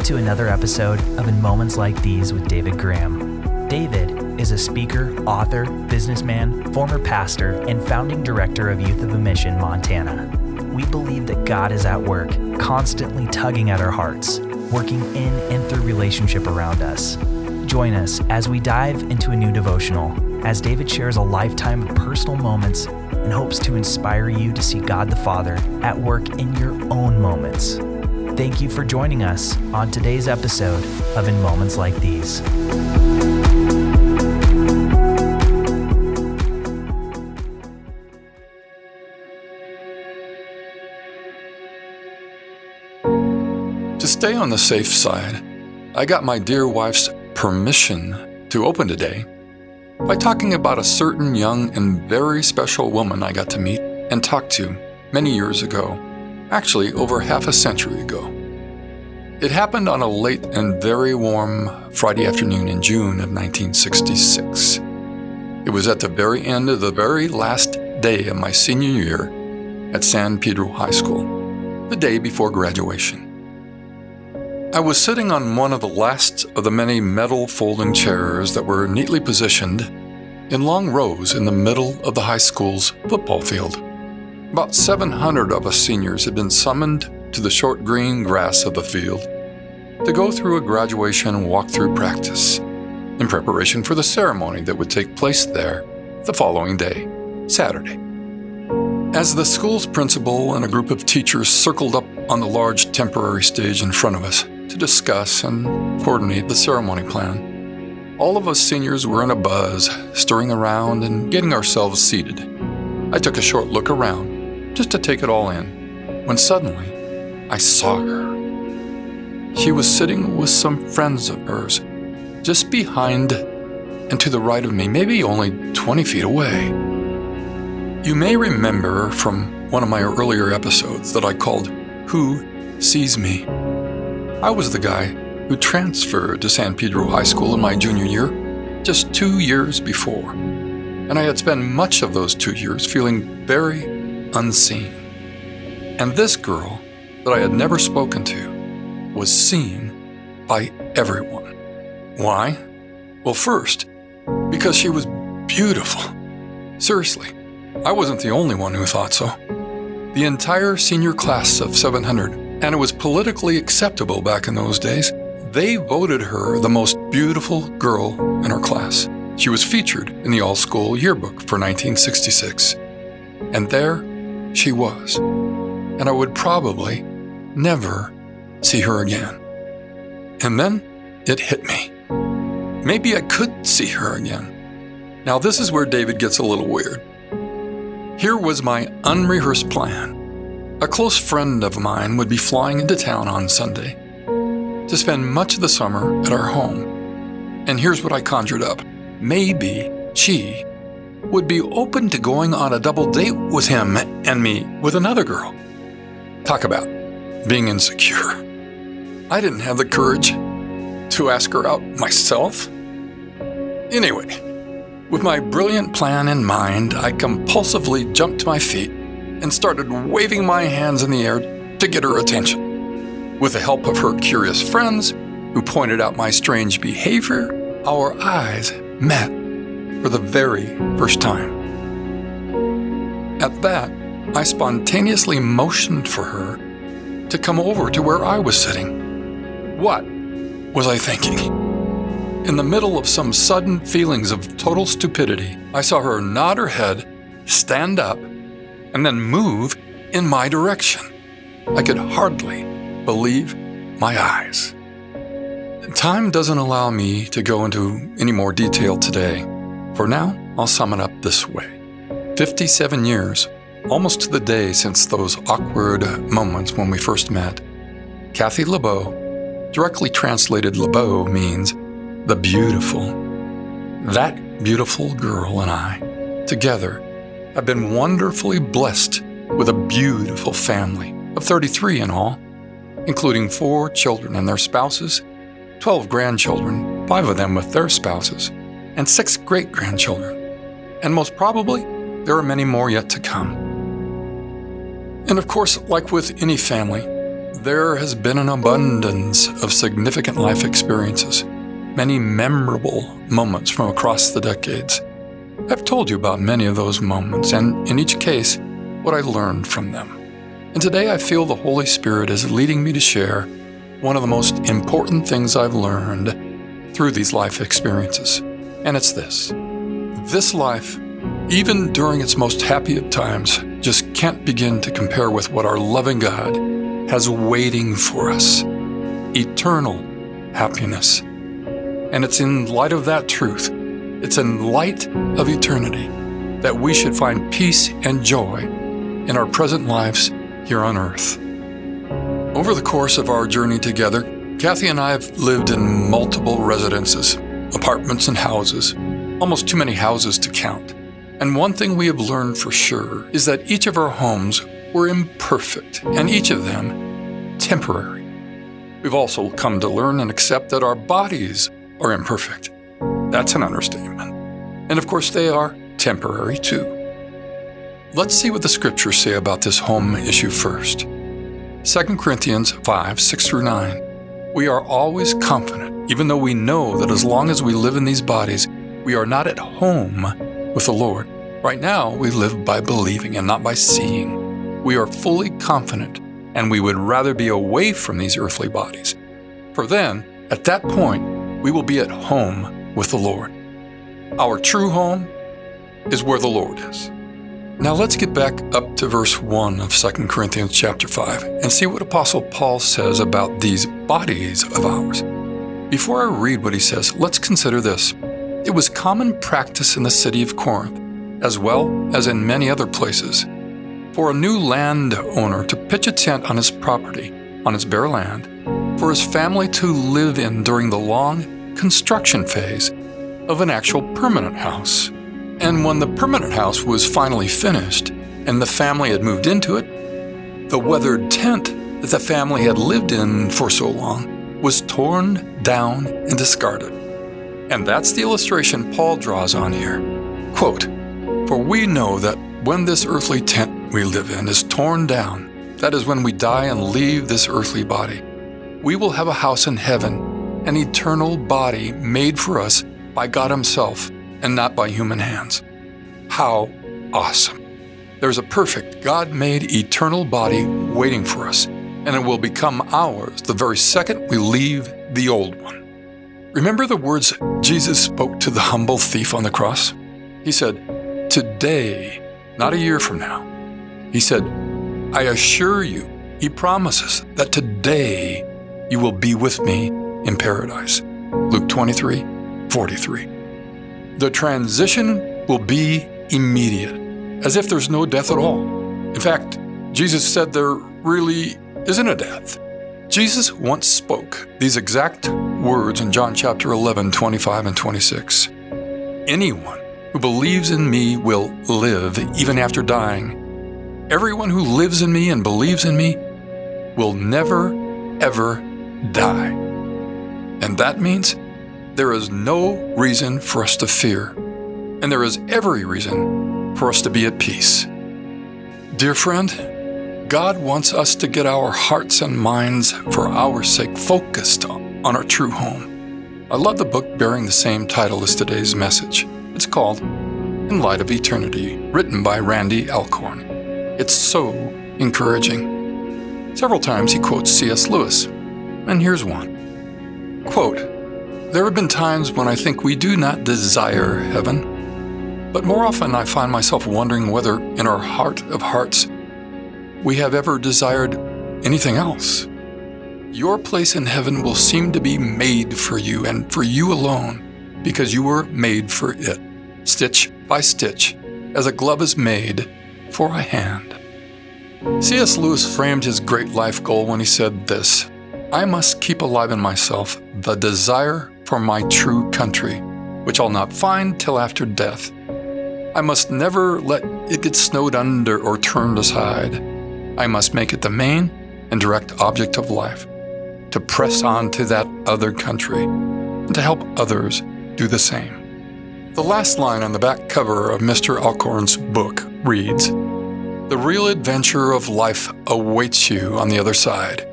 Welcome to another episode of In Moments Like These with David Graham. David is a speaker, author, businessman, former pastor, and founding director of Youth of a Mission, Montana. We believe that God is at work, constantly tugging at our hearts, working in and through relationship around us. Join us as we dive into a new devotional, as David shares a lifetime of personal moments and hopes to inspire you to see God the Father at work in your own moments. Thank you for joining us on today's episode of In Moments Like These. To stay on the safe side, I got my dear wife's permission to open today by talking about a certain young and very special woman I got to meet and talk to many years ago, actually over half a century ago. It happened on a late and very warm Friday afternoon in June of 1966. It was at the very end of the very last day of my senior year at San Pedro High School, the day before graduation. I was sitting on one of the last of the many metal folding chairs that were neatly positioned in long rows in the middle of the high school's football field. About 700 of us seniors had been summoned to the short green grass of the field to go through a graduation walkthrough practice in preparation for the ceremony that would take place there the following day, Saturday. As the school's principal and a group of teachers circled up on the large temporary stage in front of us to discuss and coordinate the ceremony plan, all of us seniors were in a buzz, stirring around and getting ourselves seated. I took a short look around, just to take it all in, when suddenly I saw her. She was sitting with some friends of hers, just behind and to the right of me, maybe only 20 feet away. You may remember from one of my earlier episodes that I called Who Sees Me? I was the guy who transferred to San Pedro High School in my junior year just two years before, and I had spent much of those two years feeling very unseen. And this girl that I had never spoken to was seen by everyone. Why? Well, first, because she was beautiful. Seriously, I wasn't the only one who thought so. The entire senior class of 700, and it was politically acceptable back in those days, they voted her the most beautiful girl in her class. She was featured in the all school yearbook for 1966. And there she was. And I would probably never see her again. And then it hit me. Maybe I could see her again. Now, this is where David gets a little weird. Here was my unrehearsed plan. A close friend of mine would be flying into town on Sunday to spend much of the summer at our home. And here's what I conjured up maybe she would be open to going on a double date with him and me with another girl. Talk about being insecure. I didn't have the courage to ask her out myself. Anyway, with my brilliant plan in mind, I compulsively jumped to my feet and started waving my hands in the air to get her attention. With the help of her curious friends, who pointed out my strange behavior, our eyes met for the very first time. At that, I spontaneously motioned for her to come over to where I was sitting. What was I thinking? In the middle of some sudden feelings of total stupidity, I saw her nod her head, stand up, and then move in my direction. I could hardly believe my eyes. Time doesn't allow me to go into any more detail today. For now, I'll sum it up this way 57 years, almost to the day since those awkward moments when we first met. Kathy LeBeau, directly translated LeBeau, means the beautiful. That beautiful girl and I, together, have been wonderfully blessed with a beautiful family of 33 in all, including four children and their spouses, 12 grandchildren, five of them with their spouses, and six great grandchildren. And most probably, there are many more yet to come. And of course, like with any family, there has been an abundance of significant life experiences, many memorable moments from across the decades. I've told you about many of those moments, and in each case, what I learned from them. And today I feel the Holy Spirit is leading me to share one of the most important things I've learned through these life experiences. And it's this this life, even during its most happy of times, just can't begin to compare with what our loving God has waiting for us eternal happiness. And it's in light of that truth, it's in light of eternity, that we should find peace and joy in our present lives here on earth. Over the course of our journey together, Kathy and I have lived in multiple residences, apartments, and houses, almost too many houses to count. And one thing we have learned for sure is that each of our homes were imperfect, and each of them temporary. We've also come to learn and accept that our bodies are imperfect. That's an understatement. And of course, they are temporary too. Let's see what the scriptures say about this home issue first. 2 Corinthians 5 6 through 9. We are always confident, even though we know that as long as we live in these bodies, we are not at home with the Lord. Right now, we live by believing and not by seeing. We are fully confident, and we would rather be away from these earthly bodies. For then, at that point, we will be at home with the Lord. Our true home is where the Lord is. Now let's get back up to verse 1 of 2 Corinthians chapter 5 and see what Apostle Paul says about these bodies of ours. Before I read what he says, let's consider this. It was common practice in the city of Corinth, as well as in many other places, for a new landowner to pitch a tent on his property, on his bare land, for his family to live in during the long construction phase of an actual permanent house. And when the permanent house was finally finished and the family had moved into it, the weathered tent that the family had lived in for so long was torn down and discarded. And that's the illustration Paul draws on here. Quote, For we know that when this earthly tent we live in is torn down, that is when we die and leave this earthly body, we will have a house in heaven, an eternal body made for us by God Himself and not by human hands. How awesome! There's a perfect, God made eternal body waiting for us, and it will become ours the very second we leave the old one. Remember the words Jesus spoke to the humble thief on the cross? He said, Today, not a year from now. He said, I assure you, he promises that today you will be with me in paradise. Luke 23 43. The transition will be immediate, as if there's no death at all. In fact, Jesus said there really isn't a death. Jesus once spoke these exact words in John chapter 11, 25 and 26. Anyone who believes in me will live even after dying. Everyone who lives in me and believes in me will never, ever die. And that means there is no reason for us to fear, and there is every reason for us to be at peace. Dear friend, God wants us to get our hearts and minds, for our sake, focused on our true home. I love the book bearing the same title as today's message. It's called In Light of Eternity, written by Randy Alcorn. It's so encouraging. Several times he quotes C.S. Lewis, and here's one Quote, There have been times when I think we do not desire heaven, but more often I find myself wondering whether, in our heart of hearts, we have ever desired anything else. Your place in heaven will seem to be made for you and for you alone because you were made for it, stitch by stitch, as a glove is made for a hand. C.S. Lewis framed his great life goal when he said this I must keep alive in myself the desire for my true country, which I'll not find till after death. I must never let it get snowed under or turned aside. I must make it the main and direct object of life, to press on to that other country, and to help others do the same. The last line on the back cover of Mr. Alcorn's book reads The real adventure of life awaits you on the other side.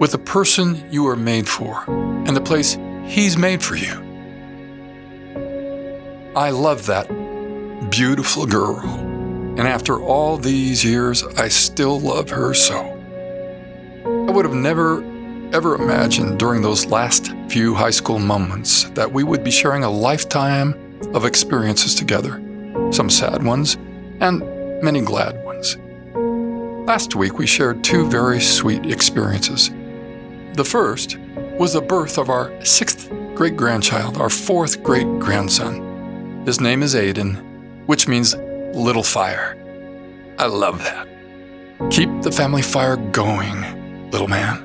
with the person you are made for and the place He's made for you. I love that beautiful girl, and after all these years, I still love her so. I would have never, ever imagined during those last few high school moments that we would be sharing a lifetime of experiences together, some sad ones and many glad ones. Last week, we shared two very sweet experiences. The first was the birth of our sixth great grandchild, our fourth great grandson. His name is Aiden, which means little fire. I love that. Keep the family fire going, little man.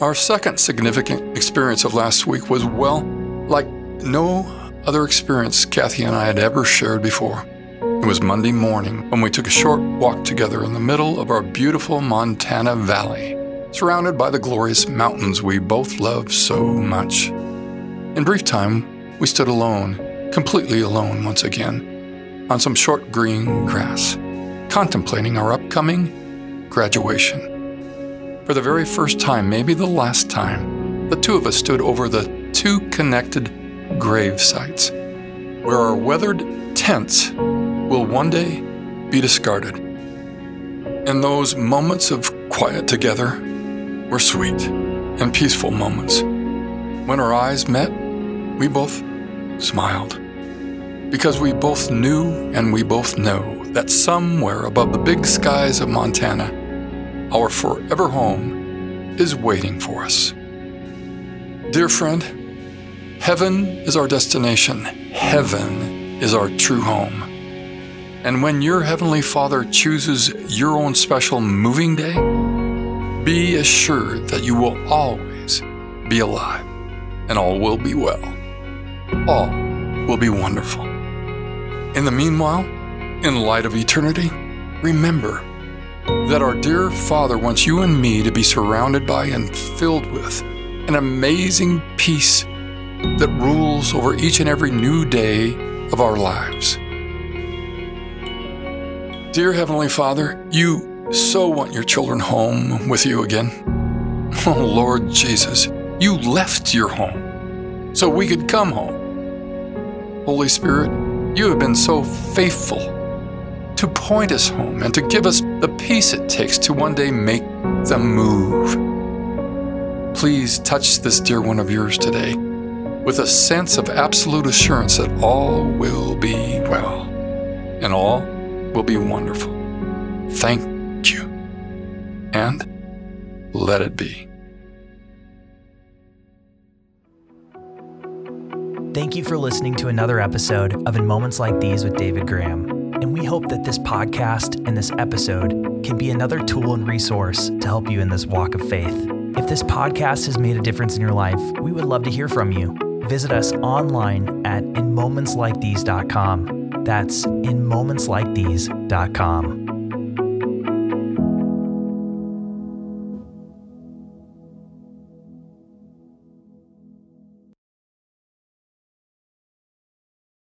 Our second significant experience of last week was, well, like no other experience Kathy and I had ever shared before. It was Monday morning when we took a short walk together in the middle of our beautiful Montana Valley, surrounded by the glorious mountains we both love so much. In brief time, we stood alone, completely alone once again, on some short green grass, contemplating our upcoming graduation. For the very first time, maybe the last time, the two of us stood over the two connected grave sites where our weathered tents will one day be discarded. And those moments of quiet together were sweet and peaceful moments. When our eyes met, we both smiled. Because we both knew and we both know that somewhere above the big skies of Montana, our forever home is waiting for us. Dear friend, heaven is our destination. Heaven is our true home. And when your Heavenly Father chooses your own special moving day, be assured that you will always be alive and all will be well. All will be wonderful. In the meanwhile, in light of eternity, remember that our dear Father wants you and me to be surrounded by and filled with an amazing peace that rules over each and every new day of our lives. Dear Heavenly Father, you so want your children home with you again. Oh Lord Jesus, you left your home so we could come home. Holy Spirit, you have been so faithful to point us home and to give us the peace it takes to one day make the move. Please touch this dear one of yours today with a sense of absolute assurance that all will be well and all will be wonderful. Thank. And let it be. Thank you for listening to another episode of In Moments Like These with David Graham. And we hope that this podcast and this episode can be another tool and resource to help you in this walk of faith. If this podcast has made a difference in your life, we would love to hear from you. Visit us online at inmomentslikethese.com. That's inmomentslikethese.com.